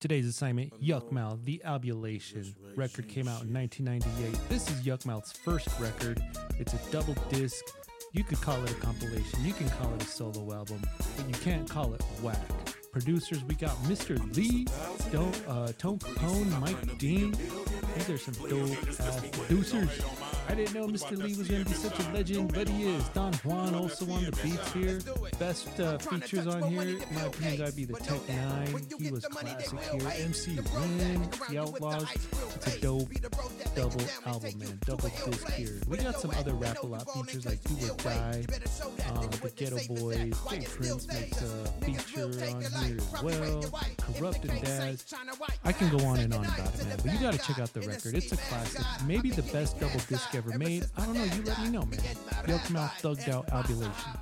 Today's assignment, Yukmouth, The Albulation. Record came out in 1998. This is Yukmouth's first record. It's a double disc. You could call it a compilation. You can call it a solo album, but you can't call it whack. Producers, we got Mr. Lee, Don't, uh, Tone Capone, Mike Dean. These are some dope producers. I didn't know Mr. Lee was going to be such a legend, but he is. Don Juan also on the beats here. Best uh, features on here, in my opinion, gotta be the Tech N9ne. He was classic here. MC Ren, The Outlawz. It's a dope double album, man. Double disc here. We got some other Rap-A-Lot features like Do or Die, um, Geto Boys, Big Prince makes a feature on here as well. Kurupt and Daz. I can go on and on about it, man. But you gotta check out the record. It's a classic. Maybe the best double disc ever made. I don't know. You let me know, man. Yukmouth Thugged Out Albulation.